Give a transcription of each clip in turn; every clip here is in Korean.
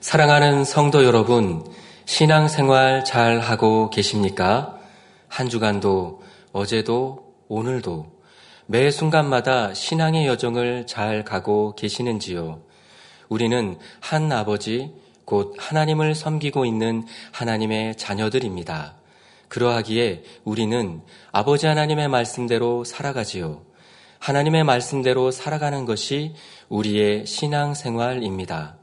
사랑하는 성도 여러분, 신앙생활 잘 하고 계십니까? 한 주간도 어제도 오늘도 매 순간마다 신앙의 여정을 잘 가고 계시는지요? 우리는 한 아버지, 곧 하나님을 섬기고 있는 하나님의 자녀들입니다. 그러하기에 우리는 아버지 하나님의 말씀대로 살아가지요. 하나님의 말씀대로 살아가는 것이 우리의 신앙생활입니다.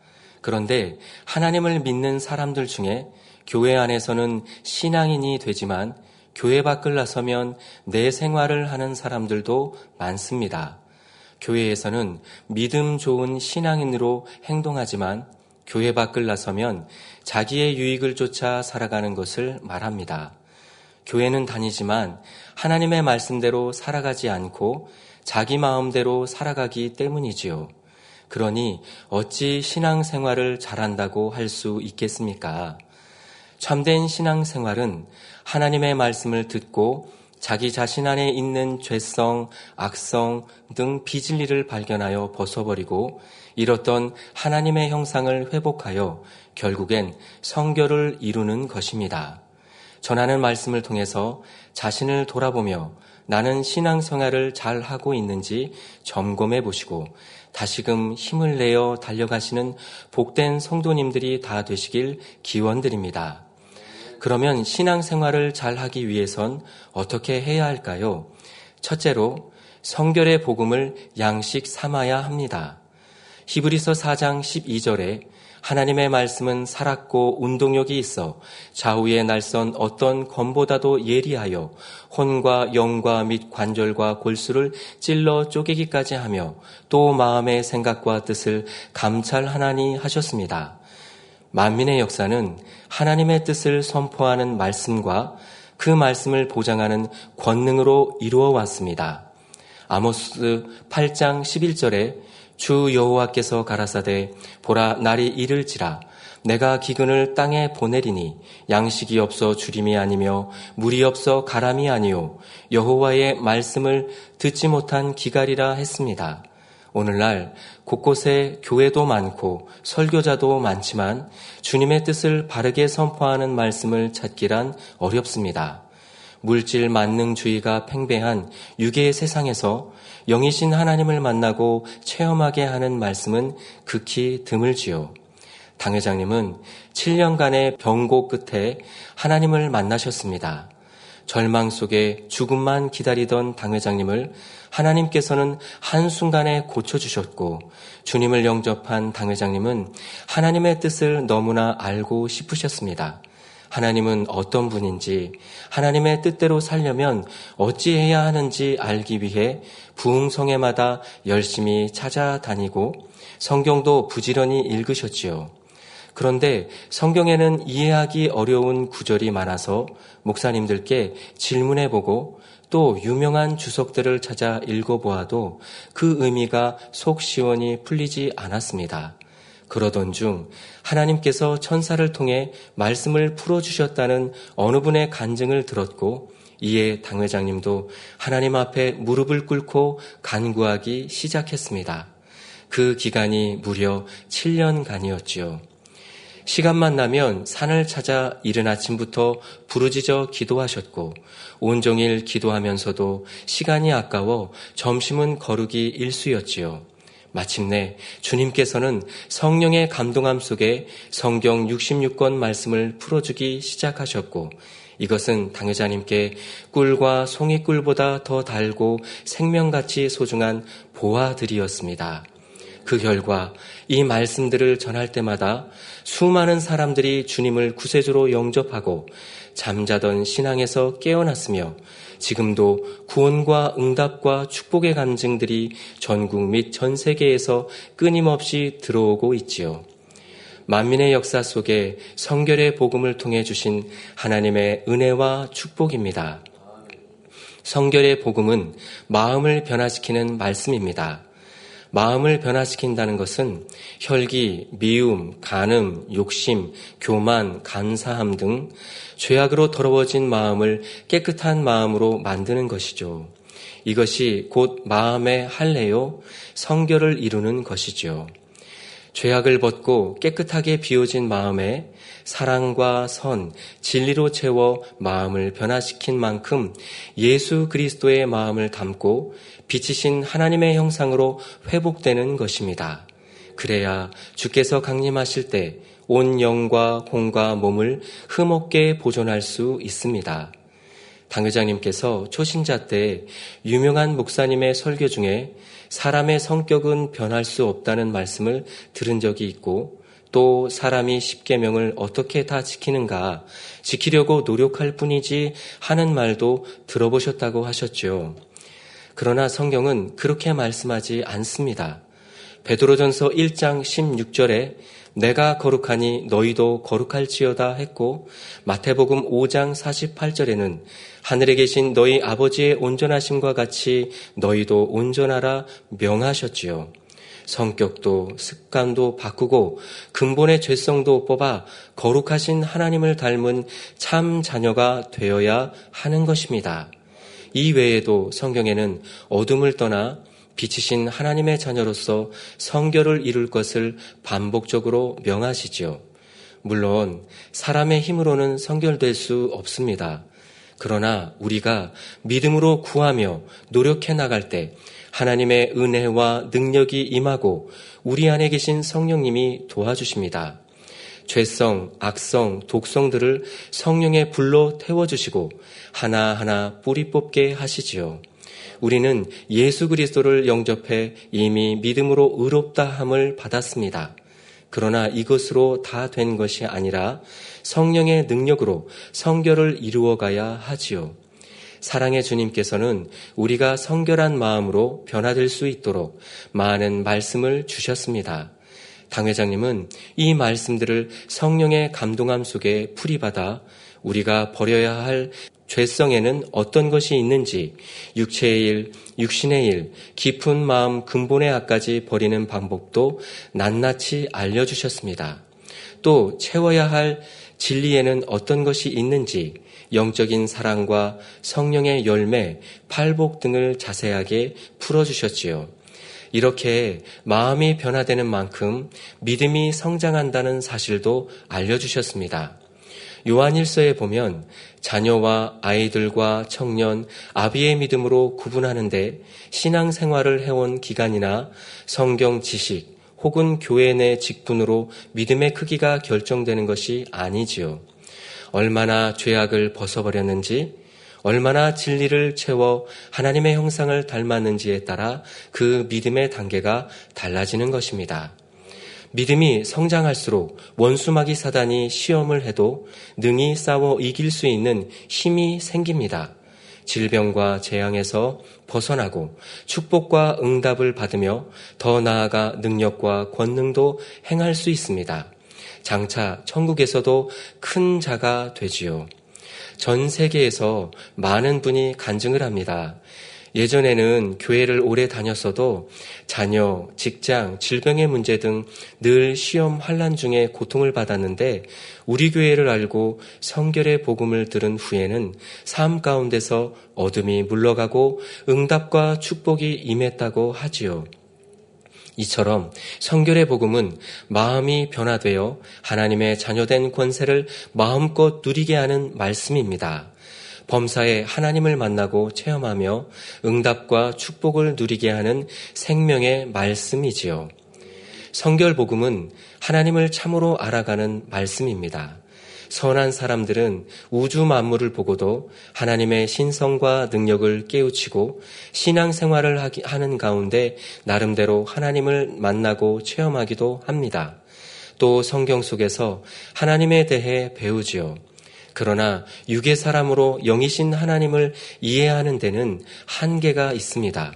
그런데 하나님을 믿는 사람들 중에 교회 안에서는 신앙인이 되지만 교회 밖을 나서면 내 생활을 하는 사람들도 많습니다. 교회에서는 믿음 좋은 신앙인으로 행동하지만 교회 밖을 나서면 자기의 유익을 쫓아 살아가는 것을 말합니다. 교회는 다니지만 하나님의 말씀대로 살아가지 않고 자기 마음대로 살아가기 때문이지요. 그러니 어찌 신앙생활을 잘한다고 할 수 있겠습니까? 참된 신앙생활은 하나님의 말씀을 듣고 자기 자신 안에 있는 죄성, 악성 등 비진리를 발견하여 벗어버리고 잃었던 하나님의 형상을 회복하여 결국엔 성결을 이루는 것입니다. 전하는 말씀을 통해서 자신을 돌아보며 나는 신앙생활을 잘 하고 있는지 점검해 보시고 다시금 힘을 내어 달려가시는 복된 성도님들이 다 되시길 기원드립니다. 그러면 신앙생활을 잘 하기 위해선 어떻게 해야 할까요? 첫째로 성결의 복음을 양식 삼아야 합니다. 히브리서 4장 12절에 하나님의 말씀은 살았고 운동력이 있어 좌우의 날선 어떤 검보다도 예리하여 혼과 영과 및 관절과 골수를 찔러 쪼개기까지 하며 또 마음의 생각과 뜻을 감찰하나니 하셨습니다. 만민의 역사는 하나님의 뜻을 선포하는 말씀과 그 말씀을 보장하는 권능으로 이루어 왔습니다. 아모스 8장 11절에 주 여호와께서 가라사대 보라 날이 이를지라 내가 기근을 땅에 보내리니 양식이 없어 주림이 아니며 물이 없어 가람이 아니요 여호와의 말씀을 듣지 못한 기갈이라 했습니다. 오늘날 곳곳에 교회도 많고 설교자도 많지만 주님의 뜻을 바르게 선포하는 말씀을 찾기란 어렵습니다. 물질 만능주의가 팽배한 유계의 세상에서 영이신 하나님을 만나고 체험하게 하는 말씀은 극히 드물지요. 당 회장님은 7년간의 병고 끝에 하나님을 만나셨습니다. 절망 속에 죽음만 기다리던 당 회장님을 하나님께서는 한순간에 고쳐주셨고 주님을 영접한 당 회장님은 하나님의 뜻을 너무나 알고 싶으셨습니다. 하나님은 어떤 분인지 하나님의 뜻대로 살려면 어찌해야 하는지 알기 위해 부흥성회마다 열심히 찾아다니고 성경도 부지런히 읽으셨지요. 그런데 성경에는 이해하기 어려운 구절이 많아서 목사님들께 질문해 보고 또 유명한 주석들을 찾아 읽어보아도 그 의미가 속 시원히 풀리지 않았습니다. 그러던 중 하나님께서 천사를 통해 말씀을 풀어주셨다는 어느 분의 간증을 들었고 이에 당 회장님도 하나님 앞에 무릎을 꿇고 간구하기 시작했습니다. 그 기간이 무려 7년간이었지요. 시간만 나면 산을 찾아 이른 아침부터 부르짖어 기도하셨고 온종일 기도하면서도 시간이 아까워 점심은 거르기 일수였지요. 마침내 주님께서는 성령의 감동함 속에 성경 66권 말씀을 풀어주기 시작하셨고 이것은 당회자님께 꿀과 송이꿀보다 더 달고 생명같이 소중한 보화들이었습니다. 그 결과 이 말씀들을 전할 때마다 수많은 사람들이 주님을 구세주로 영접하고 잠자던 신앙에서 깨어났으며 지금도 구원과 응답과 축복의 감증들이 전국 및 전 세계에서 끊임없이 들어오고 있지요. 만민의 역사 속에 성결의 복음을 통해 주신 하나님의 은혜와 축복입니다. 성결의 복음은 마음을 변화시키는 말씀입니다. 마음을 변화시킨다는 것은 혈기, 미움, 간음, 욕심, 교만, 간사함 등 죄악으로 더러워진 마음을 깨끗한 마음으로 만드는 것이죠. 이것이 곧 마음의 할례요 성결을 이루는 것이죠. 죄악을 벗고 깨끗하게 비워진 마음에 사랑과 선, 진리로 채워 마음을 변화시킨 만큼 예수 그리스도의 마음을 담고 빛이신 하나님의 형상으로 회복되는 것입니다. 그래야 주께서 강림하실 때 온 영과 공과 몸을 흠없게 보존할 수 있습니다. 당 회장님께서 초신자 때 유명한 목사님의 설교 중에 사람의 성격은 변할 수 없다는 말씀을 들은 적이 있고 또 사람이 십계명을 어떻게 다 지키는가 지키려고 노력할 뿐이지 하는 말도 들어보셨다고 하셨죠. 그러나 성경은 그렇게 말씀하지 않습니다. 베드로전서 1장 16절에 내가 거룩하니 너희도 거룩할지어다 했고 마태복음 5장 48절에는 하늘에 계신 너희 아버지의 온전하심과 같이 너희도 온전하라 명하셨지요. 성격도 습관도 바꾸고 근본의 죄성도 뽑아 거룩하신 하나님을 닮은 참 자녀가 되어야 하는 것입니다. 이 외에도 성경에는 어둠을 떠나 빛이신 하나님의 자녀로서 성결을 이룰 것을 반복적으로 명하시지요. 물론 사람의 힘으로는 성결될 수 없습니다. 그러나 우리가 믿음으로 구하며 노력해 나갈 때 하나님의 은혜와 능력이 임하고 우리 안에 계신 성령님이 도와주십니다. 죄성, 악성, 독성들을 성령의 불로 태워주시고 하나하나 뿌리 뽑게 하시지요. 우리는 예수 그리스도를 영접해 이미 믿음으로 의롭다 함을 받았습니다. 그러나 이것으로 다 된 것이 아니라 성령의 능력으로 성결을 이루어가야 하지요. 사랑의 주님께서는 우리가 성결한 마음으로 변화될 수 있도록 많은 말씀을 주셨습니다. 당 회장님은 이 말씀들을 성령의 감동함 속에 풀이받아 우리가 버려야 할 죄성에는 어떤 것이 있는지 육체의 일, 육신의 일, 깊은 마음 근본의 악까지 버리는 방법도 낱낱이 알려주셨습니다. 또 채워야 할 진리에는 어떤 것이 있는지 영적인 사랑과 성령의 열매, 팔복 등을 자세하게 풀어주셨지요. 이렇게 마음이 변화되는 만큼 믿음이 성장한다는 사실도 알려주셨습니다. 요한일서에 보면 자녀와 아이들과 청년, 아비의 믿음으로 구분하는데 신앙생활을 해온 기간이나 성경 지식 혹은 교회 내 직분으로 믿음의 크기가 결정되는 것이 아니지요. 얼마나 죄악을 벗어버렸는지, 얼마나 진리를 채워 하나님의 형상을 닮았는지에 따라 그 믿음의 단계가 달라지는 것입니다. 믿음이 성장할수록 원수마귀 사단이 시험을 해도 능히 싸워 이길 수 있는 힘이 생깁니다. 질병과 재앙에서 벗어나고 축복과 응답을 받으며 더 나아가 능력과 권능도 행할 수 있습니다. 장차 천국에서도 큰 자가 되지요. 전 세계에서 많은 분이 간증을 합니다. 예전에는 교회를 오래 다녔어도 자녀, 직장, 질병의 문제 등 늘 시험 환란 중에 고통을 받았는데 우리 교회를 알고 성결의 복음을 들은 후에는 삶 가운데서 어둠이 물러가고 응답과 축복이 임했다고 하지요. 이처럼 성결의 복음은 마음이 변화되어 하나님의 자녀된 권세를 마음껏 누리게 하는 말씀입니다. 범사에 하나님을 만나고 체험하며 응답과 축복을 누리게 하는 생명의 말씀이지요. 성결 복음은 하나님을 참으로 알아가는 말씀입니다. 선한 사람들은 우주 만물을 보고도 하나님의 신성과 능력을 깨우치고 신앙 생활을 하는 가운데 나름대로 하나님을 만나고 체험하기도 합니다. 또 성경 속에서 하나님에 대해 배우지요. 그러나 육의 사람으로 영이신 하나님을 이해하는 데는 한계가 있습니다.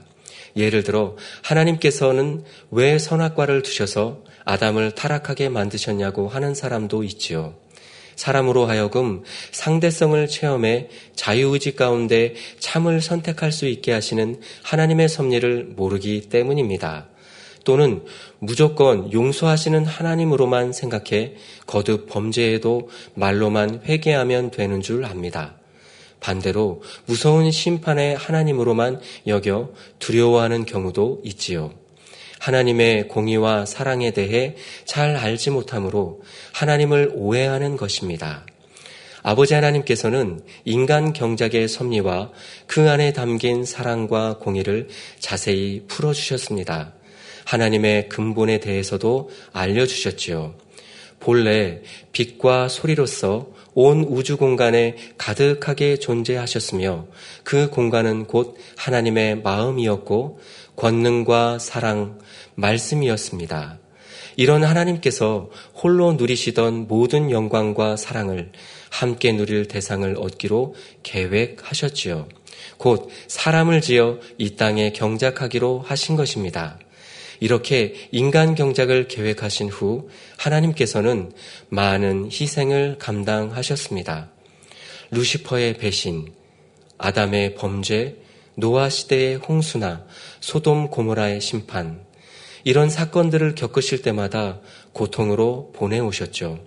예를 들어 하나님께서는 왜 선악과를 두셔서 아담을 타락하게 만드셨냐고 하는 사람도 있지요. 사람으로 하여금 상대성을 체험해 자유의지 가운데 참을 선택할 수 있게 하시는 하나님의 섭리를 모르기 때문입니다. 또는 무조건 용서하시는 하나님으로만 생각해 거듭 범죄에도 말로만 회개하면 되는 줄 압니다. 반대로 무서운 심판의 하나님으로만 여겨 두려워하는 경우도 있지요. 하나님의 공의와 사랑에 대해 잘 알지 못하므로 하나님을 오해하는 것입니다. 아버지 하나님께서는 인간 경작의 섭리와 그 안에 담긴 사랑과 공의를 자세히 풀어주셨습니다. 하나님의 근본에 대해서도 알려주셨지요. 본래 빛과 소리로서 온 우주 공간에 가득하게 존재하셨으며 그 공간은 곧 하나님의 마음이었고 권능과 사랑, 말씀이었습니다. 이런 하나님께서 홀로 누리시던 모든 영광과 사랑을 함께 누릴 대상을 얻기로 계획하셨지요. 곧 사람을 지어 이 땅에 경작하기로 하신 것입니다. 이렇게 인간 경작을 계획하신 후 하나님께서는 많은 희생을 감당하셨습니다. 루시퍼의 배신, 아담의 범죄, 노아 시대의 홍수나 소돔 고모라의 심판, 이런 사건들을 겪으실 때마다 고통으로 보내오셨죠.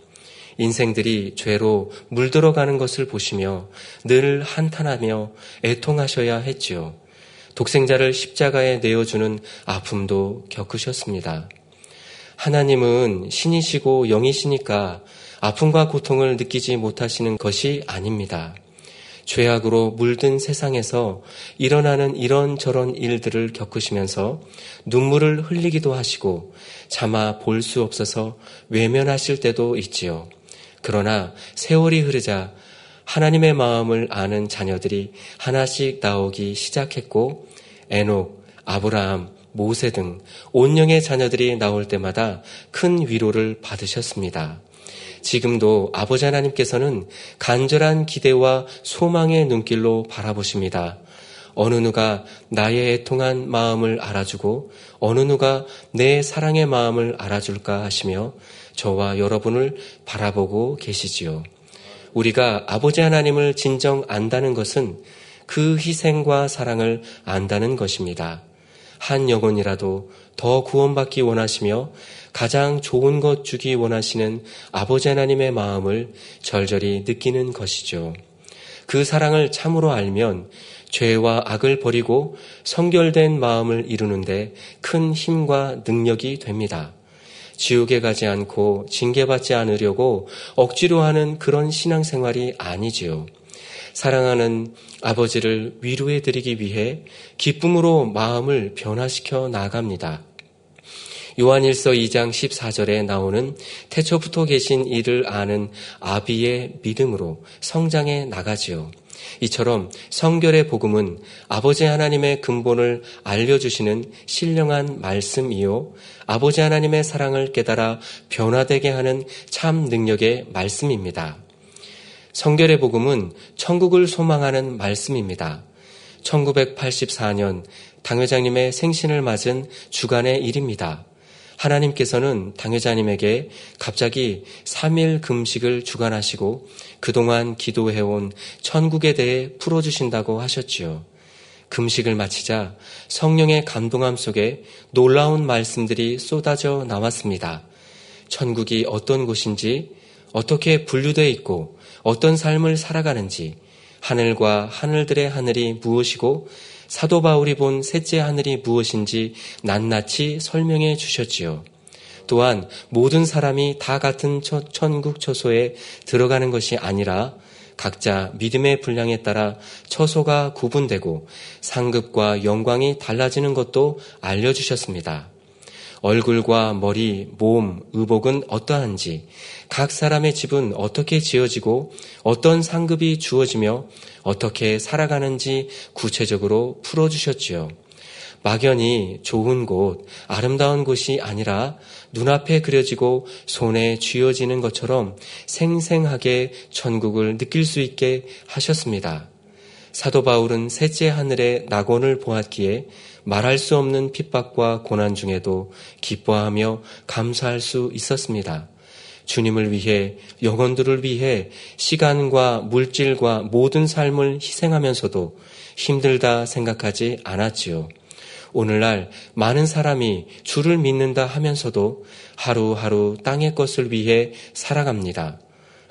인생들이 죄로 물들어가는 것을 보시며 늘 한탄하며 애통하셔야 했지요. 독생자를 십자가에 내어주는 아픔도 겪으셨습니다. 하나님은 신이시고 영이시니까 아픔과 고통을 느끼지 못하시는 것이 아닙니다. 죄악으로 물든 세상에서 일어나는 이런저런 일들을 겪으시면서 눈물을 흘리기도 하시고 차마 볼 수 없어서 외면하실 때도 있지요. 그러나 세월이 흐르자 하나님의 마음을 아는 자녀들이 하나씩 나오기 시작했고 에녹, 아브라함, 모세 등 온영의 자녀들이 나올 때마다 큰 위로를 받으셨습니다. 지금도 아버지 하나님께서는 간절한 기대와 소망의 눈길로 바라보십니다. 어느 누가 나의 애통한 마음을 알아주고 어느 누가 내 사랑의 마음을 알아줄까 하시며 저와 여러분을 바라보고 계시지요. 우리가 아버지 하나님을 진정 안다는 것은 그 희생과 사랑을 안다는 것입니다. 한 영혼이라도 더 구원받기 원하시며 가장 좋은 것 주기 원하시는 아버지 하나님의 마음을 절절히 느끼는 것이죠. 그 사랑을 참으로 알면 죄와 악을 버리고 성결된 마음을 이루는데 큰 힘과 능력이 됩니다. 지옥에 가지 않고 징계받지 않으려고 억지로 하는 그런 신앙생활이 아니지요. 사랑하는 아버지를 위로해 드리기 위해 기쁨으로 마음을 변화시켜 나갑니다. 요한일서 2장 14절에 나오는 태초부터 계신 이를 아는 아비의 믿음으로 성장해 나가지요. 이처럼 성결의 복음은 아버지 하나님의 근본을 알려주시는 신령한 말씀이요. 아버지 하나님의 사랑을 깨달아 변화되게 하는 참 능력의 말씀입니다. 성결의 복음은 천국을 소망하는 말씀입니다. 1984년 당회장님의 생신을 맞은 주간의 일입니다. 하나님께서는 당회자님에게 갑자기 3일 금식을 주관하시고 그동안 기도해온 천국에 대해 풀어주신다고 하셨지요. 금식을 마치자 성령의 감동함 속에 놀라운 말씀들이 쏟아져 나왔습니다. 천국이 어떤 곳인지, 어떻게 분류되어 있고, 어떤 삶을 살아가는지, 하늘과 하늘들의 하늘이 무엇이고, 사도 바울이 본 셋째 하늘이 무엇인지 낱낱이 설명해 주셨지요. 또한 모든 사람이 다 같은 천국 처소에 들어가는 것이 아니라 각자 믿음의 분량에 따라 처소가 구분되고 상급과 영광이 달라지는 것도 알려주셨습니다. 얼굴과 머리, 몸, 의복은 어떠한지, 각 사람의 집은 어떻게 지어지고 어떤 상급이 주어지며 어떻게 살아가는지 구체적으로 풀어주셨지요. 막연히 좋은 곳, 아름다운 곳이 아니라 눈앞에 그려지고 손에 쥐어지는 것처럼 생생하게 천국을 느낄 수 있게 하셨습니다. 사도 바울은 셋째 하늘의 낙원을 보았기에 말할 수 없는 핍박과 고난 중에도 기뻐하며 감사할 수 있었습니다. 주님을 위해 영혼들을 위해 시간과 물질과 모든 삶을 희생하면서도 힘들다 생각하지 않았지요. 오늘날 많은 사람이 주를 믿는다 하면서도 하루하루 땅의 것을 위해 살아갑니다.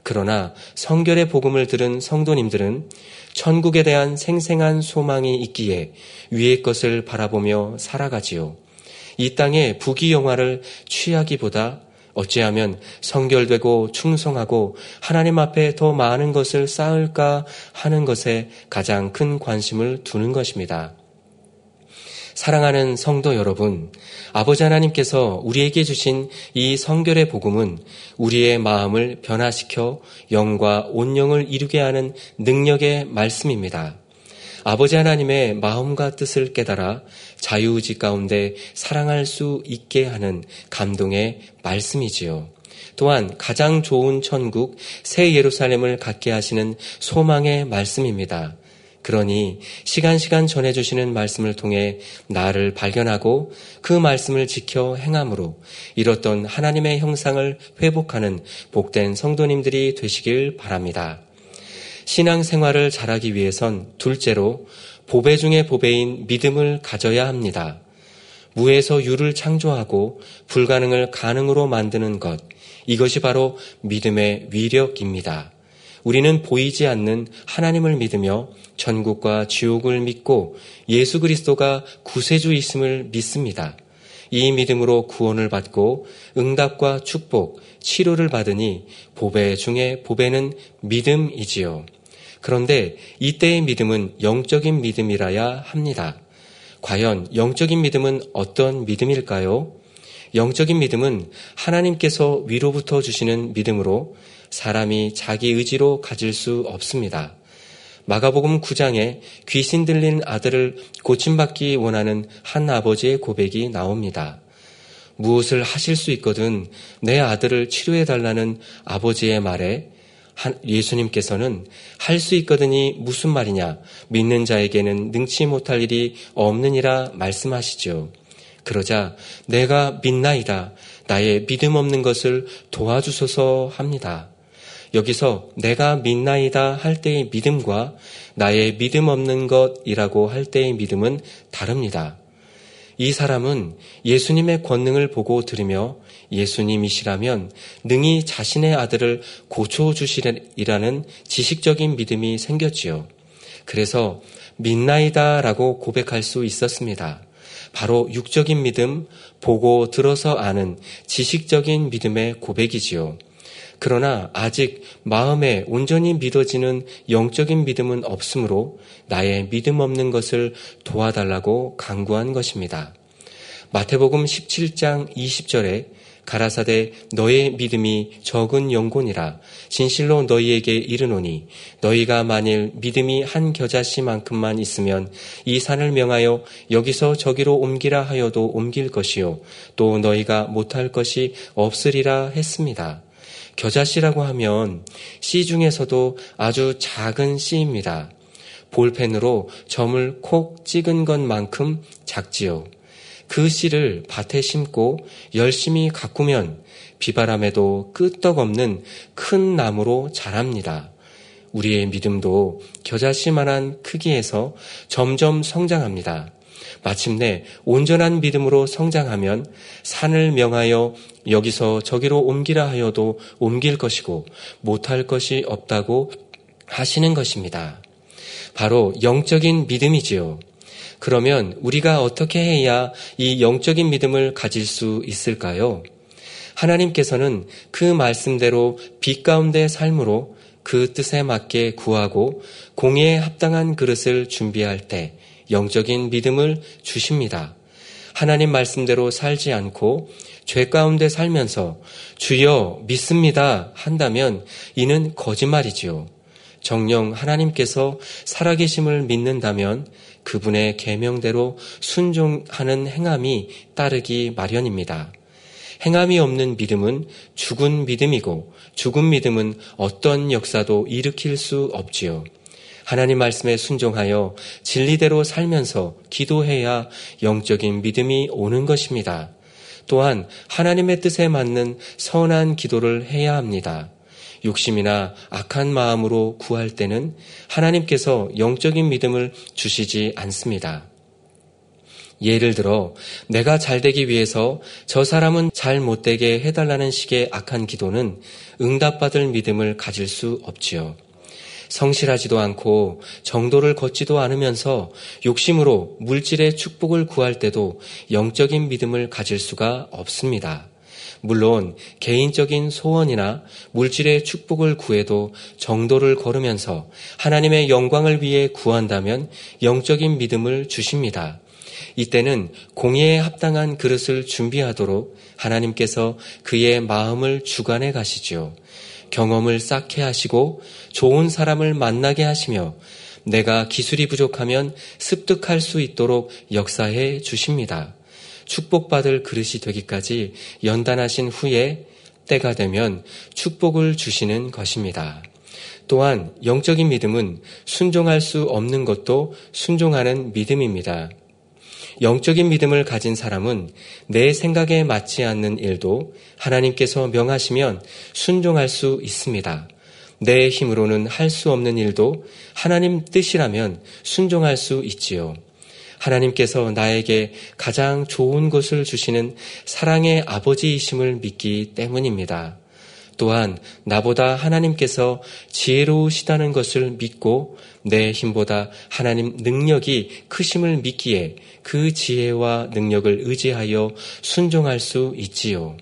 그러나 성결의 복음을 들은 성도님들은 천국에 대한 생생한 소망이 있기에 위의 것을 바라보며 살아가지요. 이 땅의 부귀영화를 취하기보다 어찌하면 성결되고 충성하고 하나님 앞에 더 많은 것을 쌓을까 하는 것에 가장 큰 관심을 두는 것입니다. 사랑하는 성도 여러분, 아버지 하나님께서 우리에게 주신 이 성결의 복음은 우리의 마음을 변화시켜 영과 온영을 이루게 하는 능력의 말씀입니다. 아버지 하나님의 마음과 뜻을 깨달아 자유의지 가운데 사랑할 수 있게 하는 감동의 말씀이지요. 또한 가장 좋은 천국 새 예루살렘을 갖게 하시는 소망의 말씀입니다. 그러니 시간 시간 전해주시는 말씀을 통해 나를 발견하고 그 말씀을 지켜 행함으로 이뤘던 하나님의 형상을 회복하는 복된 성도님들이 되시길 바랍니다. 신앙생활을 잘하기 위해선 둘째로 보배 중의 보배인 믿음을 가져야 합니다. 무에서 유를 창조하고 불가능을 가능으로 만드는 것. 이것이 바로 믿음의 위력입니다. 우리는 보이지 않는 하나님을 믿으며 천국과 지옥을 믿고 예수 그리스도가 구세주 있음을 믿습니다. 이 믿음으로 구원을 받고 응답과 축복, 치료를 받으니 보배 중에 보배는 믿음이지요. 그런데 이때의 믿음은 영적인 믿음이라야 합니다. 과연 영적인 믿음은 어떤 믿음일까요? 영적인 믿음은 하나님께서 위로부터 주시는 믿음으로 사람이 자기 의지로 가질 수 없습니다. 마가복음 9장에 귀신 들린 아들을 고침받기 원하는 한 아버지의 고백이 나옵니다. 무엇을 하실 수 있거든 내 아들을 치료해 달라는 아버지의 말에 예수님께서는 할 수 있거든이 무슨 말이냐 믿는 자에게는 능치 못할 일이 없느니라 말씀하시죠. 그러자 내가 믿나이다 나의 믿음 없는 것을 도와주소서 합니다. 여기서 내가 믿나이다 할 때의 믿음과 나의 믿음 없는 것이라고 할 때의 믿음은 다릅니다. 이 사람은 예수님의 권능을 보고 들으며 예수님이시라면 능히 자신의 아들을 고쳐주시리라는 지식적인 믿음이 생겼지요. 그래서 믿나이다 라고 고백할 수 있었습니다. 바로 육적인 믿음, 보고 들어서 아는 지식적인 믿음의 고백이지요. 그러나 아직 마음에 온전히 믿어지는 영적인 믿음은 없으므로 나의 믿음 없는 것을 도와달라고 강구한 것입니다. 마태복음 17장 20절에 가라사대 너의 믿음이 적은 영혼이라 진실로 너희에게 이르노니 너희가 만일 믿음이 한 겨자씨만큼만 있으면 이 산을 명하여 여기서 저기로 옮기라 하여도 옮길 것이요 또 너희가 못할 것이 없으리라 했습니다. 겨자씨라고 하면 씨 중에서도 아주 작은 씨입니다. 볼펜으로 점을 콕 찍은 것만큼 작지요. 그 씨를 밭에 심고 열심히 가꾸면 비바람에도 끄떡없는 큰 나무로 자랍니다. 우리의 믿음도 겨자씨만한 크기에서 점점 성장합니다. 마침내 온전한 믿음으로 성장하면 산을 명하여 여기서 저기로 옮기라 하여도 옮길 것이고 못할 것이 없다고 하시는 것입니다. 바로 영적인 믿음이지요. 그러면 우리가 어떻게 해야 이 영적인 믿음을 가질 수 있을까요? 하나님께서는 그 말씀대로 빛 가운데 삶으로 그 뜻에 맞게 구하고 공예에 합당한 그릇을 준비할 때 영적인 믿음을 주십니다. 하나님 말씀대로 살지 않고 죄 가운데 살면서 주여 믿습니다 한다면 이는 거짓말이지요. 정령 하나님께서 살아계심을 믿는다면 그분의 계명대로 순종하는 행함이 따르기 마련입니다. 행함이 없는 믿음은 죽은 믿음이고 죽은 믿음은 어떤 역사도 일으킬 수 없지요. 하나님 말씀에 순종하여 진리대로 살면서 기도해야 영적인 믿음이 오는 것입니다. 또한 하나님의 뜻에 맞는 선한 기도를 해야 합니다. 욕심이나 악한 마음으로 구할 때는 하나님께서 영적인 믿음을 주시지 않습니다. 예를 들어 내가 잘 되기 위해서 저 사람은 잘 못되게 해달라는 식의 악한 기도는 응답받을 믿음을 가질 수 없지요. 성실하지도 않고 정도를 걷지도 않으면서 욕심으로 물질의 축복을 구할 때도 영적인 믿음을 가질 수가 없습니다. 물론 개인적인 소원이나 물질의 축복을 구해도 정도를 걸으면서 하나님의 영광을 위해 구한다면 영적인 믿음을 주십니다. 이때는 공예에 합당한 그릇을 준비하도록 하나님께서 그의 마음을 주관해 가시지요. 경험을 쌓게 하시고 좋은 사람을 만나게 하시며 내가 기술이 부족하면 습득할 수 있도록 역사해 주십니다. 축복받을 그릇이 되기까지 연단하신 후에 때가 되면 축복을 주시는 것입니다. 또한 영적인 믿음은 순종할 수 없는 것도 순종하는 믿음입니다. 영적인 믿음을 가진 사람은 내 생각에 맞지 않는 일도 하나님께서 명하시면 순종할 수 있습니다. 내 힘으로는 할 수 없는 일도 하나님 뜻이라면 순종할 수 있지요. 하나님께서 나에게 가장 좋은 것을 주시는 사랑의 아버지이심을 믿기 때문입니다. 또한 나보다 하나님께서 지혜로우시다는 것을 믿고 내 힘보다 하나님 능력이 크심을 믿기에 그 지혜와 능력을 의지하여 순종할 수 있지요.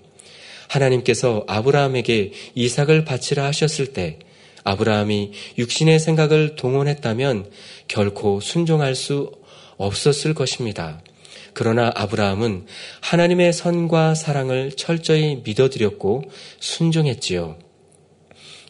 하나님께서 아브라함에게 이삭을 바치라 하셨을 때 아브라함이 육신의 생각을 동원했다면 결코 순종할 수 없었을 것입니다. 그러나 아브라함은 하나님의 선과 사랑을 철저히 믿어드렸고 순종했지요.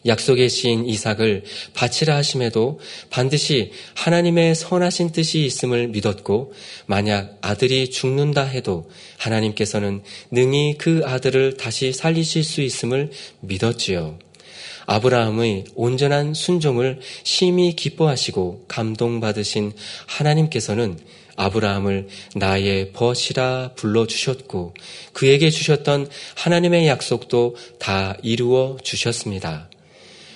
약속의 시인 이삭을 바치라 하심에도 반드시 하나님의 선하신 뜻이 있음을 믿었고 만약 아들이 죽는다 해도 하나님께서는 능히 그 아들을 다시 살리실 수 있음을 믿었지요. 아브라함의 온전한 순종을 심히 기뻐하시고 감동받으신 하나님께서는 아브라함을 나의 벗이라 불러주셨고 그에게 주셨던 하나님의 약속도 다 이루어 주셨습니다.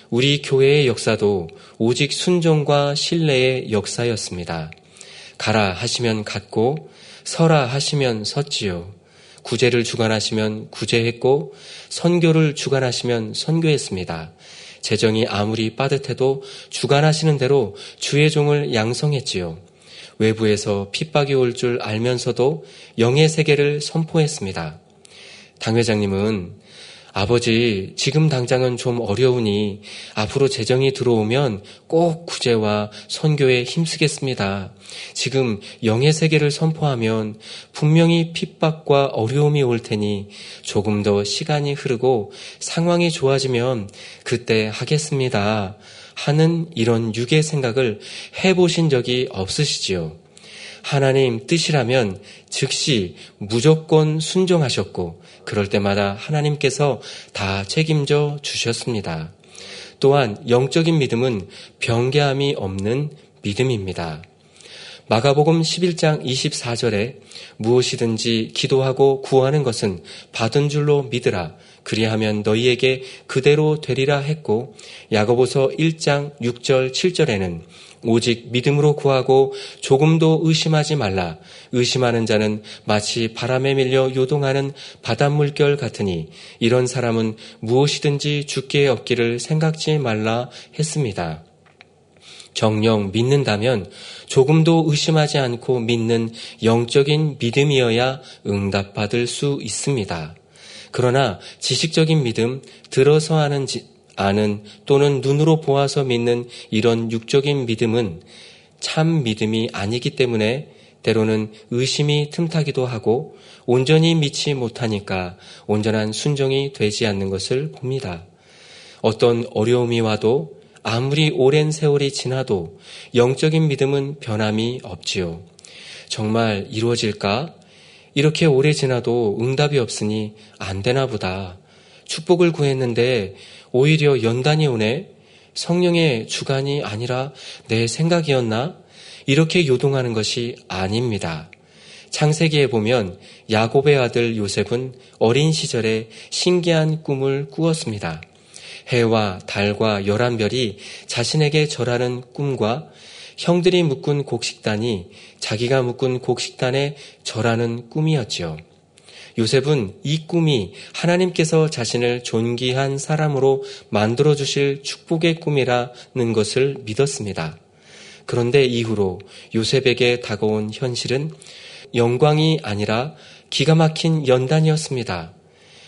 우리 교회의 역사도 오직 순종과 신뢰의 역사였습니다. 가라 하시면 갔고 서라 하시면 섰지요. 구제를 주관하시면 구제했고 선교를 주관하시면 선교했습니다. 재정이 아무리 빠듯해도 주관하시는 대로 주의 종을 양성했지요. 외부에서 핍박이 올 줄 알면서도 영의 세계를 선포했습니다. 당 회장님은 아버지, 지금 당장은 좀 어려우니 앞으로 재정이 들어오면 꼭 구제와 선교에 힘쓰겠습니다. 지금 영의 세계를 선포하면 분명히 핍박과 어려움이 올 테니 조금 더 시간이 흐르고 상황이 좋아지면 그때 하겠습니다. 하는 이런 육의 생각을 해보신 적이 없으시지요. 하나님 뜻이라면 즉시 무조건 순종하셨고 그럴 때마다 하나님께서 다 책임져 주셨습니다. 또한 영적인 믿음은 변개함이 없는 믿음입니다. 마가복음 11장 24절에 무엇이든지 기도하고 구하는 것은 받은 줄로 믿으라. 그리하면 너희에게 그대로 되리라 했고 야고보서 1장 6절 7절에는 오직 믿음으로 구하고 조금도 의심하지 말라. 의심하는 자는 마치 바람에 밀려 요동하는 바닷물결 같으니 이런 사람은 무엇이든지 죽게 얻기를 생각지 말라 했습니다. 정령 믿는다면 조금도 의심하지 않고 믿는 영적인 믿음이어야 응답받을 수 있습니다. 그러나 지식적인 믿음, 들어서 하는 아는 또는 눈으로 보아서 믿는 이런 육적인 믿음은 참 믿음이 아니기 때문에 때로는 의심이 틈타기도 하고 온전히 믿지 못하니까 온전한 순종이 되지 않는 것을 봅니다. 어떤 어려움이 와도 아무리 오랜 세월이 지나도 영적인 믿음은 변함이 없지요. 정말 이루어질까? 이렇게 오래 지나도 응답이 없으니 안 되나 보다. 축복을 구했는데 오히려 연단이 오네. 성령의 주관이 아니라 내 생각이었나? 이렇게 요동하는 것이 아닙니다. 창세기에 보면 야곱의 아들 요셉은 어린 시절에 신기한 꿈을 꾸었습니다. 해와 달과 열한 별이 자신에게 절하는 꿈과 형들이 묶은 곡식단이 자기가 묶은 곡식단에 절하는 꿈이었지요. 요셉은 이 꿈이 하나님께서 자신을 존귀한 사람으로 만들어 주실 축복의 꿈이라는 것을 믿었습니다. 그런데 이후로 요셉에게 다가온 현실은 영광이 아니라 기가 막힌 연단이었습니다.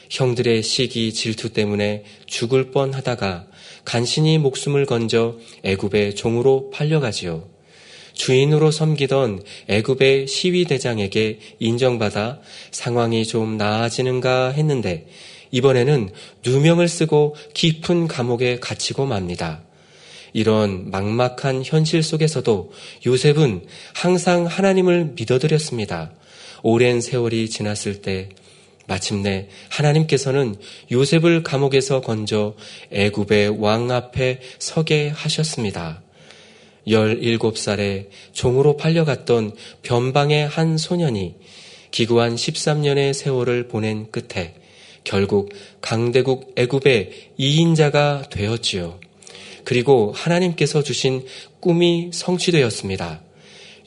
형들의 시기 질투 때문에 죽을 뻔 하다가 간신히 목숨을 건져 애굽의 종으로 팔려가지요. 주인으로 섬기던 애굽의 시위대장에게 인정받아 상황이 좀 나아지는가 했는데 이번에는 누명을 쓰고 깊은 감옥에 갇히고 맙니다. 이런 막막한 현실 속에서도 요셉은 항상 하나님을 믿어드렸습니다. 오랜 세월이 지났을 때 마침내 하나님께서는 요셉을 감옥에서 건져 애굽의 왕 앞에 서게 하셨습니다. 17살에 종으로 팔려갔던 변방의 한 소년이 기구한 13년의 세월을 보낸 끝에 결국 강대국 애굽의 2인자가 되었지요. 그리고 하나님께서 주신 꿈이 성취되었습니다.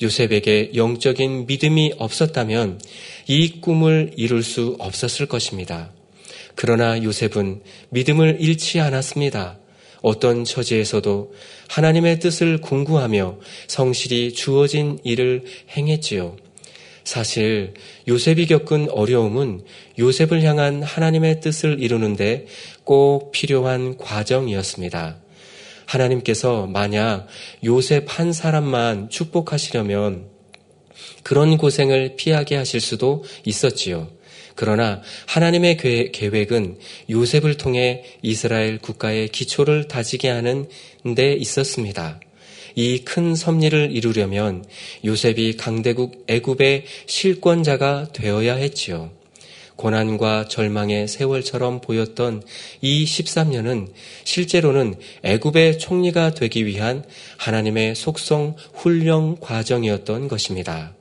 요셉에게 영적인 믿음이 없었다면 이 꿈을 이룰 수 없었을 것입니다. 그러나 요셉은 믿음을 잃지 않았습니다. 어떤 처지에서도 하나님의 뜻을 궁구하며 성실히 주어진 일을 행했지요. 사실 요셉이 겪은 어려움은 요셉을 향한 하나님의 뜻을 이루는데 꼭 필요한 과정이었습니다. 하나님께서 만약 요셉 한 사람만 축복하시려면 그런 고생을 피하게 하실 수도 있었지요. 그러나 하나님의 계획은 요셉을 통해 이스라엘 국가의 기초를 다지게 하는 데 있었습니다. 이 큰 섭리를 이루려면 요셉이 강대국 애굽의 실권자가 되어야 했지요. 고난과 절망의 세월처럼 보였던 이 13년은 실제로는 애굽의 총리가 되기 위한 하나님의 속성 훈련 과정이었던 것입니다.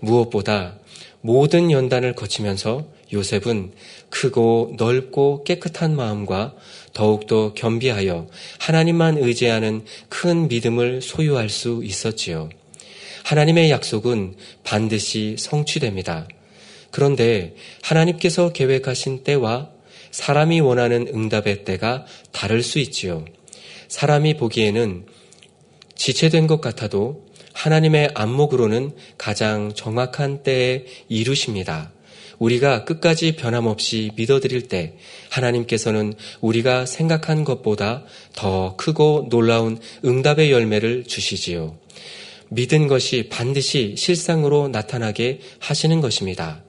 무엇보다 모든 연단을 거치면서 요셉은 크고 넓고 깨끗한 마음과 더욱더 겸비하여 하나님만 의지하는 큰 믿음을 소유할 수 있었지요. 하나님의 약속은 반드시 성취됩니다. 그런데 하나님께서 계획하신 때와 사람이 원하는 응답의 때가 다를 수 있지요. 사람이 보기에는 지체된 것 같아도 하나님의 안목으로는 가장 정확한 때에 이루십니다. 우리가 끝까지 변함없이 믿어드릴 때 하나님께서는 우리가 생각한 것보다 더 크고 놀라운 응답의 열매를 주시지요. 믿은 것이 반드시 실상으로 나타나게 하시는 것입니다.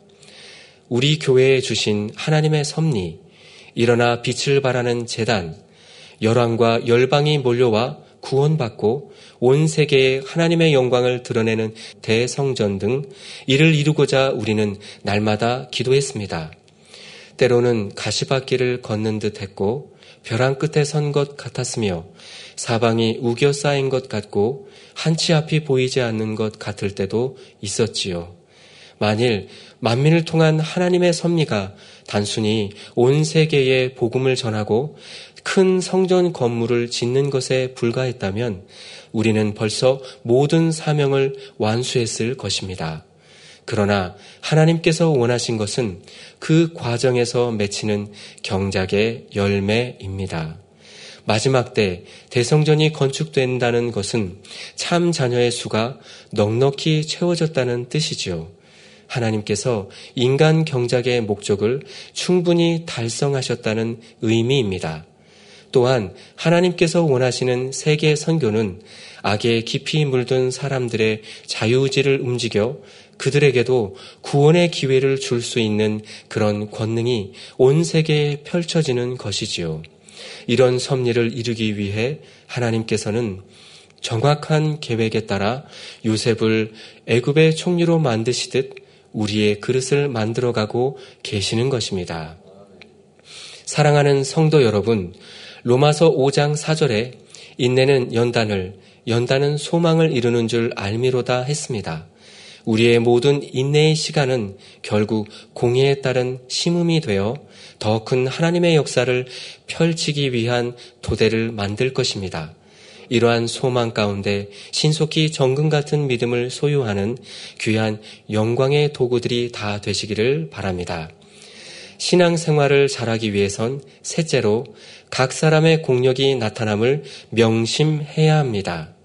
우리 교회에 주신 하나님의 섭리, 일어나 빛을 발하는 재단, 열왕과 열방이 몰려와 구원받고 온 세계에 하나님의 영광을 드러내는 대성전 등 이를 이루고자 우리는 날마다 기도했습니다. 때로는 가시밭길을 걷는 듯 했고 벼랑 끝에 선 것 같았으며 사방이 우겨 쌓인 것 같고 한치 앞이 보이지 않는 것 같을 때도 있었지요. 만일 만민을 통한 하나님의 섭리가 단순히 온 세계에 복음을 전하고 큰 성전 건물을 짓는 것에 불과했다면 우리는 벌써 모든 사명을 완수했을 것입니다. 그러나 하나님께서 원하신 것은 그 과정에서 맺히는 경작의 열매입니다. 마지막 때 대성전이 건축된다는 것은 참 자녀의 수가 넉넉히 채워졌다는 뜻이지요. 하나님께서 인간 경작의 목적을 충분히 달성하셨다는 의미입니다. 또한 하나님께서 원하시는 세계 선교는 악에 깊이 물든 사람들의 자유의지를 움직여 그들에게도 구원의 기회를 줄 수 있는 그런 권능이 온 세계에 펼쳐지는 것이지요. 이런 섭리를 이루기 위해 하나님께서는 정확한 계획에 따라 요셉을 애굽의 총리로 만드시듯 우리의 그릇을 만들어가고 계시는 것입니다. 사랑하는 성도 여러분, 로마서 5장 4절에 인내는 연단을, 연단은 소망을 이루는 줄 알미로다 했습니다. 우리의 모든 인내의 시간은 결국 공의에 따른 심음이 되어 더 큰 하나님의 역사를 펼치기 위한 토대를 만들 것입니다. 이러한 소망 가운데 신속히 정금 같은 믿음을 소유하는 귀한 영광의 도구들이 다 되시기를 바랍니다. 신앙 생활을 잘하기 위해선 셋째로 각 사람의 공력이 나타남을 명심해야 합니다.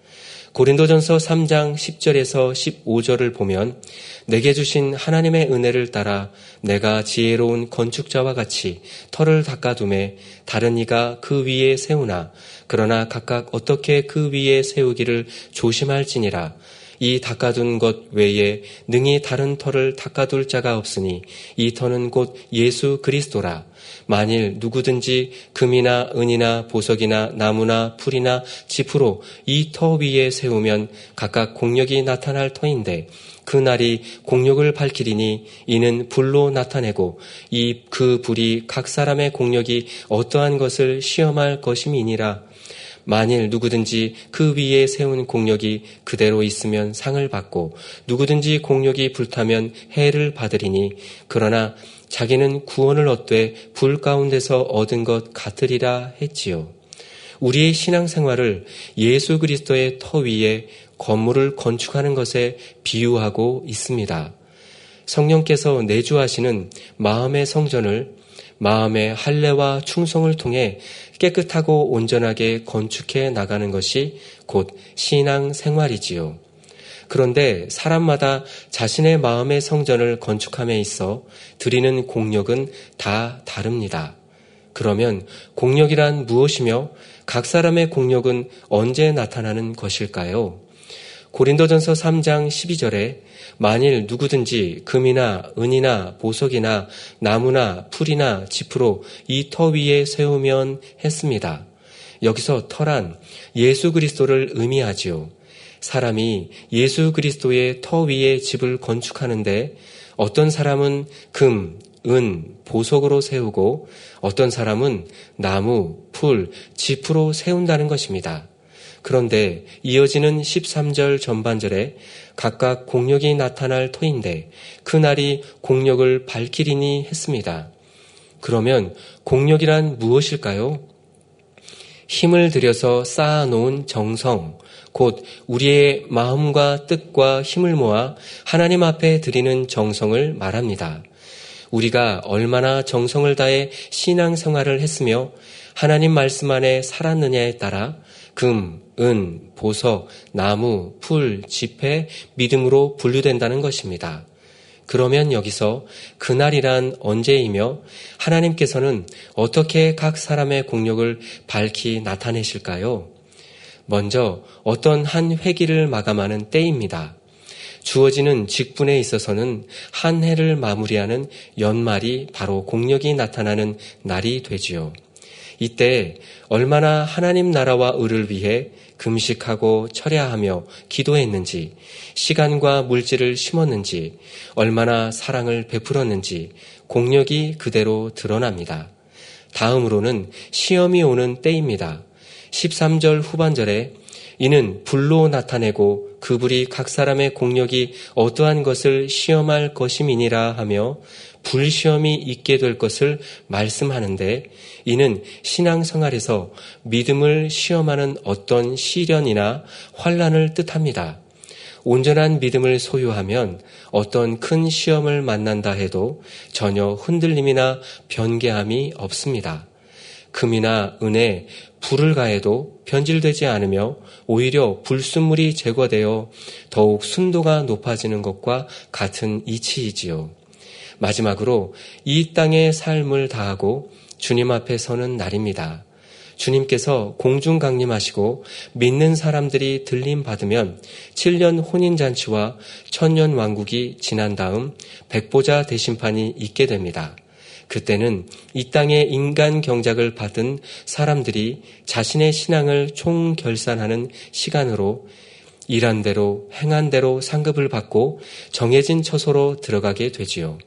고린도전서 3장 10절에서 15절을 보면 내게 주신 하나님의 은혜를 따라 내가 지혜로운 건축자와 같이 터를 닦아둠에 다른 이가 그 위에 세우나 그러나 각각 어떻게 그 위에 세우기를 조심할지니라. 이 닦아둔 것 외에 능히 다른 터를 닦아둘 자가 없으니 이 터는 곧 예수 그리스도라 만일 누구든지 금이나 은이나 보석이나 나무나 풀이나 지푸로 이 터 위에 세우면 각각 공력이 나타날 터인데 그 날이 공력을 밝히리니 이는 불로 나타내고 이 그 불이 각 사람의 공력이 어떠한 것을 시험할 것임이니라. 만일 누구든지 그 위에 세운 공력이 그대로 있으면 상을 받고 누구든지 공력이 불타면 해를 받으리니 그러나 자기는 구원을 얻되 불 가운데서 얻은 것 같으리라 했지요. 우리의 신앙생활을 예수 그리스도의 터 위에 건물을 건축하는 것에 비유하고 있습니다. 성령께서 내주하시는 마음의 성전을 마음의 할례와 충성을 통해 깨끗하고 온전하게 건축해 나가는 것이 곧 신앙 생활이지요. 그런데 사람마다 자신의 마음의 성전을 건축함에 있어 드리는 공력은 다 다릅니다. 그러면 공력이란 무엇이며 각 사람의 공력은 언제 나타나는 것일까요? 고린도전서 3장 12절에 만일 누구든지 금이나 은이나 보석이나 나무나 풀이나 지프로 이 터 위에 세우면 했습니다. 여기서 터란 예수 그리스도를 의미하지요. 사람이 예수 그리스도의 터 위에 집을 건축하는데 어떤 사람은 금, 은, 보석으로 세우고 어떤 사람은 나무, 풀, 지프로 세운다는 것입니다. 그런데 이어지는 13절 전반절에 각각 공력이 나타날 터인데 그날이 공력을 밝히리니 했습니다. 그러면 공력이란 무엇일까요? 힘을 들여서 쌓아놓은 정성, 곧 우리의 마음과 뜻과 힘을 모아 하나님 앞에 드리는 정성을 말합니다. 우리가 얼마나 정성을 다해 신앙 생활을 했으며 하나님 말씀 안에 살았느냐에 따라 금, 은, 보석, 나무, 풀, 지폐, 믿음으로 분류된다는 것입니다. 그러면 여기서 그날이란 언제이며 하나님께서는 어떻게 각 사람의 공력을 밝히 나타내실까요? 먼저 어떤 한 회기를 마감하는 때입니다. 주어지는 직분에 있어서는 한 해를 마무리하는 연말이 바로 공력이 나타나는 날이 되지요. 이때 얼마나 하나님 나라와 의를 위해 금식하고 철야하며 기도했는지, 시간과 물질을 심었는지, 얼마나 사랑을 베풀었는지 공력이 그대로 드러납니다. 다음으로는 시험이 오는 때입니다. 13절 후반절에 이는 불로 나타내고 그 불이 각 사람의 공력이 어떠한 것을 시험할 것임이니라 하며 불시험이 있게 될 것을 말씀하는데 이는 신앙생활에서 믿음을 시험하는 어떤 시련이나 환란을 뜻합니다. 온전한 믿음을 소유하면 어떤 큰 시험을 만난다 해도 전혀 흔들림이나 변개함이 없습니다. 금이나 은에 불을 가해도 변질되지 않으며 오히려 불순물이 제거되어 더욱 순도가 높아지는 것과 같은 이치이지요. 마지막으로 이 땅의 삶을 다하고 주님 앞에 서는 날입니다. 주님께서 공중 강림하시고 믿는 사람들이 들림 받으면 7년 혼인 잔치와 천년 왕국이 지난 다음 백보자 대심판이 있게 됩니다. 그때는 이 땅의 인간 경작을 받은 사람들이 자신의 신앙을 총결산하는 시간으로 일한 대로 행한 대로 상급을 받고 정해진 처소로 들어가게 되지요.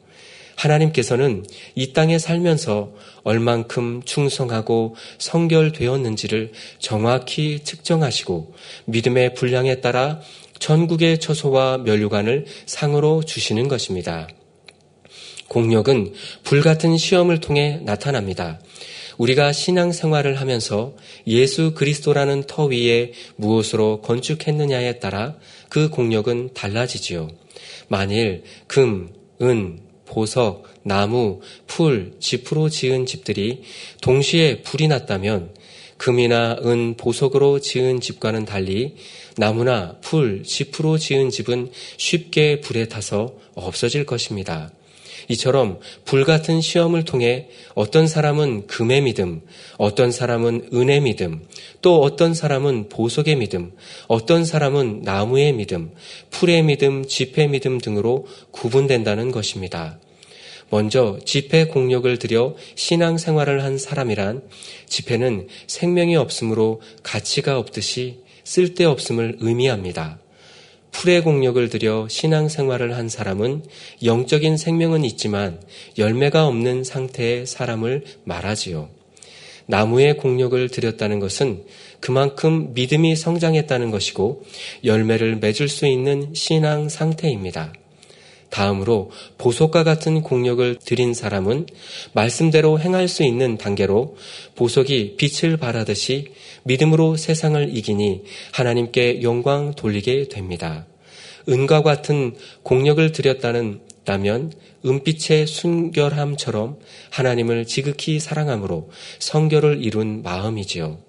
하나님께서는 이 땅에 살면서 얼만큼 충성하고 성결되었는지를 정확히 측정하시고 믿음의 분량에 따라 전국의 처소와 멸류관을 상으로 주시는 것입니다. 공력은 불같은 시험을 통해 나타납니다. 우리가 신앙 생활을 하면서 예수 그리스도라는 터 위에 무엇으로 건축했느냐에 따라 그 공력은 달라지지요. 만일 금, 은, 보석, 나무, 풀, 짚으로 지은 집들이 동시에 불이 났다면 금이나 은, 보석으로 지은 집과는 달리 나무나 풀, 짚으로 지은 집은 쉽게 불에 타서 없어질 것입니다. 이처럼 불같은 시험을 통해 어떤 사람은 금의 믿음, 어떤 사람은 은의 믿음, 또 어떤 사람은 보석의 믿음, 어떤 사람은 나무의 믿음, 풀의 믿음, 지폐 믿음 등으로 구분된다는 것입니다. 먼저 집회 공력을 들여 신앙 생활을 한 사람이란 집회는 생명이 없으므로 가치가 없듯이 쓸데없음을 의미합니다. 풀의 공력을 들여 신앙 생활을 한 사람은 영적인 생명은 있지만 열매가 없는 상태의 사람을 말하지요. 나무의 공력을 들였다는 것은 그만큼 믿음이 성장했다는 것이고 열매를 맺을 수 있는 신앙 상태입니다. 다음으로 보석과 같은 공력을 들인 사람은 말씀대로 행할 수 있는 단계로 보석이 빛을 발하듯이 믿음으로 세상을 이기니 하나님께 영광 돌리게 됩니다. 은과 같은 공력을 들였다는 다면 은빛의 순결함처럼 하나님을 지극히 사랑함으로 성결을 이룬 마음이지요.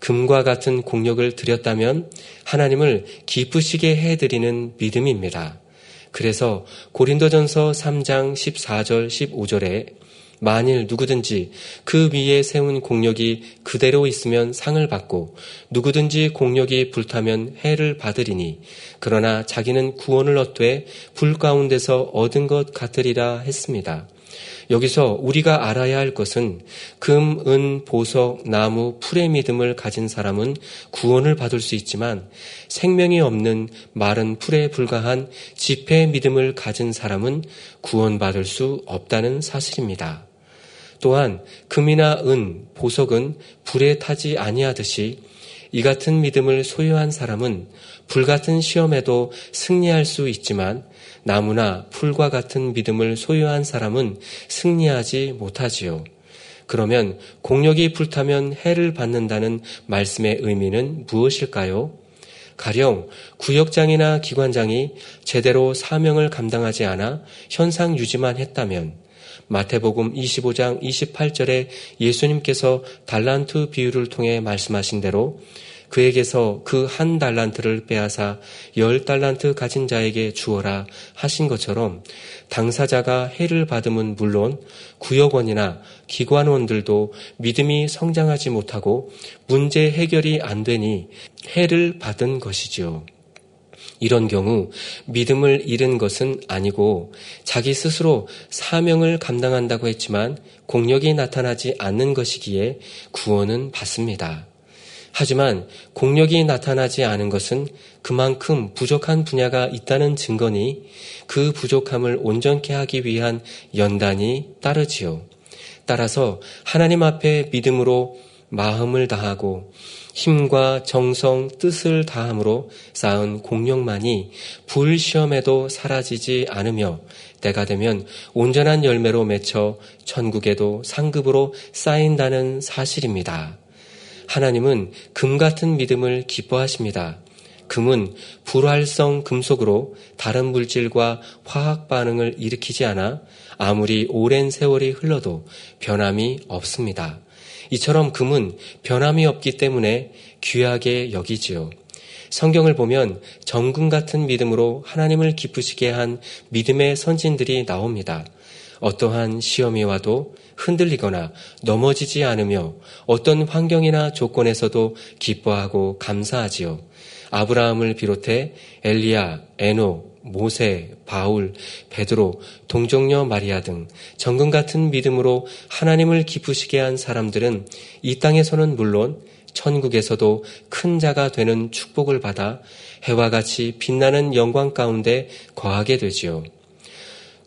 금과 같은 공력을 들였다면 하나님을 기쁘시게 해드리는 믿음입니다. 그래서 고린도전서 3장 14절 15절에 만일 누구든지 그 위에 세운 공력이 그대로 있으면 상을 받고 누구든지 공력이 불타면 해를 받으리니 그러나 자기는 구원을 얻되 불 가운데서 얻은 것 같으리라 했습니다. 여기서 우리가 알아야 할 것은 금, 은, 보석, 나무, 풀의 믿음을 가진 사람은 구원을 받을 수 있지만 생명이 없는 마른 풀에 불과한 지폐 믿음을 가진 사람은 구원받을 수 없다는 사실입니다. 또한 금이나 은, 보석은 불에 타지 아니하듯이 이 같은 믿음을 소유한 사람은 불같은 시험에도 승리할 수 있지만 나무나 풀과 같은 믿음을 소유한 사람은 승리하지 못하지요. 그러면 공력이 불타면 해를 받는다는 말씀의 의미는 무엇일까요? 가령 구역장이나 기관장이 제대로 사명을 감당하지 않아 현상 유지만 했다면 마태복음 25장 28절에 예수님께서 달란트 비유를 통해 말씀하신 대로 그에게서 그 한 달란트를 빼앗아 열 달란트 가진 자에게 주어라 하신 것처럼 당사자가 해를 받음은 물론 구역원이나 기관원들도 믿음이 성장하지 못하고 문제 해결이 안 되니 해를 받은 것이지요. 이런 경우 믿음을 잃은 것은 아니고 자기 스스로 사명을 감당한다고 했지만 공력이 나타나지 않는 것이기에 구원은 받습니다. 하지만 공력이 나타나지 않은 것은 그만큼 부족한 분야가 있다는 증거니 그 부족함을 온전케 하기 위한 연단이 따르지요. 따라서 하나님 앞에 믿음으로 마음을 다하고 힘과 정성, 뜻을 다함으로 쌓은 공력만이 불시험에도 사라지지 않으며 때가 되면 온전한 열매로 맺혀 천국에도 상급으로 쌓인다는 사실입니다. 하나님은 금 같은 믿음을 기뻐하십니다. 금은 불활성 금속으로 다른 물질과 화학 반응을 일으키지 않아 아무리 오랜 세월이 흘러도 변함이 없습니다. 이처럼 금은 변함이 없기 때문에 귀하게 여기지요. 성경을 보면 정금 같은 믿음으로 하나님을 기쁘시게 한 믿음의 선진들이 나옵니다. 어떠한 시험이 와도 흔들리거나 넘어지지 않으며 어떤 환경이나 조건에서도 기뻐하고 감사하지요. 아브라함을 비롯해 엘리야, 에노, 모세, 바울, 베드로, 동정녀 마리아 등 정금 같은 믿음으로 하나님을 기쁘시게 한 사람들은 이 땅에서는 물론 천국에서도 큰 자가 되는 축복을 받아 해와 같이 빛나는 영광 가운데 거하게 되지요.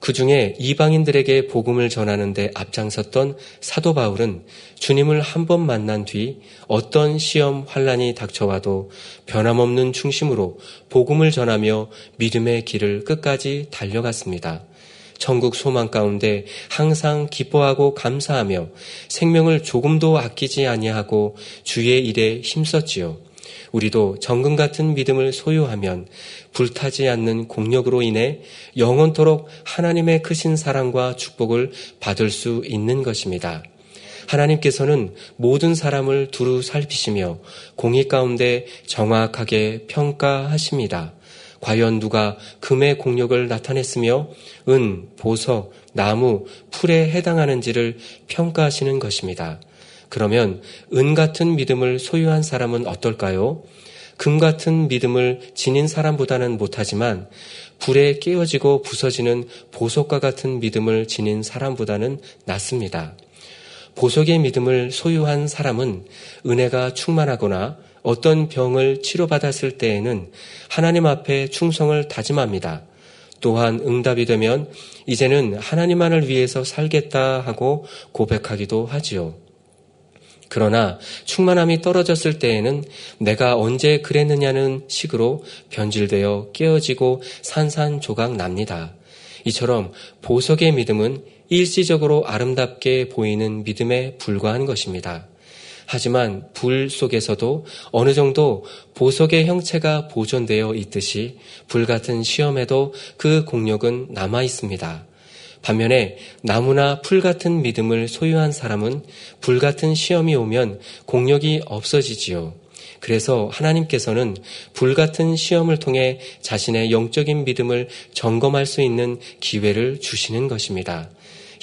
그 중에 이방인들에게 복음을 전하는데 앞장섰던 사도 바울은 주님을 한 번 만난 뒤 어떤 시험 환란이 닥쳐와도 변함없는 중심으로 복음을 전하며 믿음의 길을 끝까지 달려갔습니다. 천국 소망 가운데 항상 기뻐하고 감사하며 생명을 조금도 아끼지 아니하고 주의 일에 힘썼지요. 우리도 정금 같은 믿음을 소유하면 불타지 않는 공력으로 인해 영원토록 하나님의 크신 사랑과 축복을 받을 수 있는 것입니다. 하나님께서는 모든 사람을 두루 살피시며 공의 가운데 정확하게 평가하십니다. 과연 누가 금의 공력을 나타냈으며 은, 보석, 나무, 풀에 해당하는지를 평가하시는 것입니다. 그러면 은 같은 믿음을 소유한 사람은 어떨까요? 금 같은 믿음을 지닌 사람보다는 못하지만 불에 깨어지고 부서지는 보석과 같은 믿음을 지닌 사람보다는 낫습니다. 보석의 믿음을 소유한 사람은 은혜가 충만하거나 어떤 병을 치료받았을 때에는 하나님 앞에 충성을 다짐합니다. 또한 응답이 되면 이제는 하나님만을 위해서 살겠다 하고 고백하기도 하지요. 그러나 충만함이 떨어졌을 때에는 내가 언제 그랬느냐는 식으로 변질되어 깨어지고 산산조각 납니다. 이처럼 보석의 믿음은 일시적으로 아름답게 보이는 믿음에 불과한 것입니다. 하지만 불 속에서도 어느 정도 보석의 형체가 보존되어 있듯이 불 같은 시험에도 그 공력은 남아 있습니다. 반면에 나무나 풀 같은 믿음을 소유한 사람은 불 같은 시험이 오면 공력이 없어지지요. 그래서 하나님께서는 불 같은 시험을 통해 자신의 영적인 믿음을 점검할 수 있는 기회를 주시는 것입니다.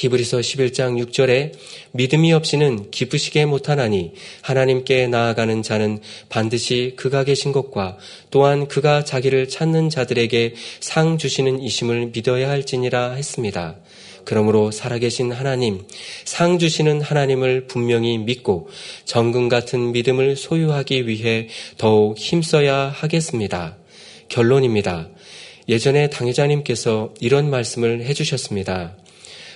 히브리서 11장 6절에 믿음이 없이는 기쁘시게 못하나니 하나님께 나아가는 자는 반드시 그가 계신 것과 또한 그가 자기를 찾는 자들에게 상 주시는 이심을 믿어야 할지니라 했습니다. 그러므로 살아계신 하나님, 상 주시는 하나님을 분명히 믿고 정금 같은 믿음을 소유하기 위해 더욱 힘써야 하겠습니다. 결론입니다. 예전에 당회자님께서 이런 말씀을 해주셨습니다.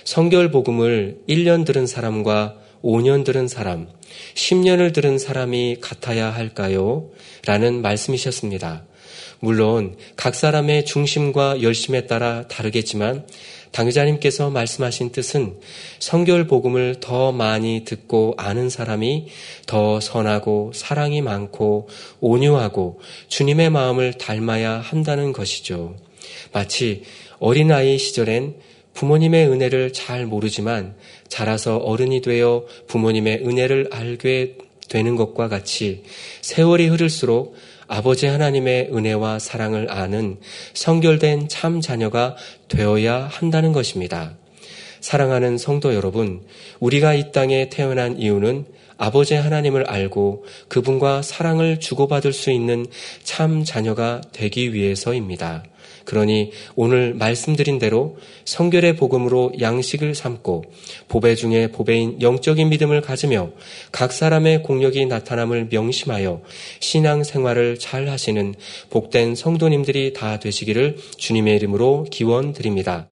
성결 복음을 1년 들은 사람과 5년 들은 사람, 10년을 들은 사람이 같아야 할까요? 라는 말씀이셨습니다. 물론 각 사람의 중심과 열심에 따라 다르겠지만 당회자님께서 말씀하신 뜻은 성결 복음을 더 많이 듣고 아는 사람이 더 선하고 사랑이 많고 온유하고 주님의 마음을 닮아야 한다는 것이죠. 마치 어린아이 시절엔 부모님의 은혜를 잘 모르지만 자라서 어른이 되어 부모님의 은혜를 알게 되는 것과 같이 세월이 흐를수록 아버지 하나님의 은혜와 사랑을 아는 성결된 참 자녀가 되어야 한다는 것입니다. 사랑하는 성도 여러분, 우리가 이 땅에 태어난 이유는 아버지 하나님을 알고 그분과 사랑을 주고받을 수 있는 참 자녀가 되기 위해서입니다. 그러니 오늘 말씀드린 대로 성결의 복음으로 양식을 삼고 보배 중에 보배인 영적인 믿음을 가지며 각 사람의 공력이 나타남을 명심하여 신앙 생활을 잘 하시는 복된 성도님들이 다 되시기를 주님의 이름으로 기원 드립니다.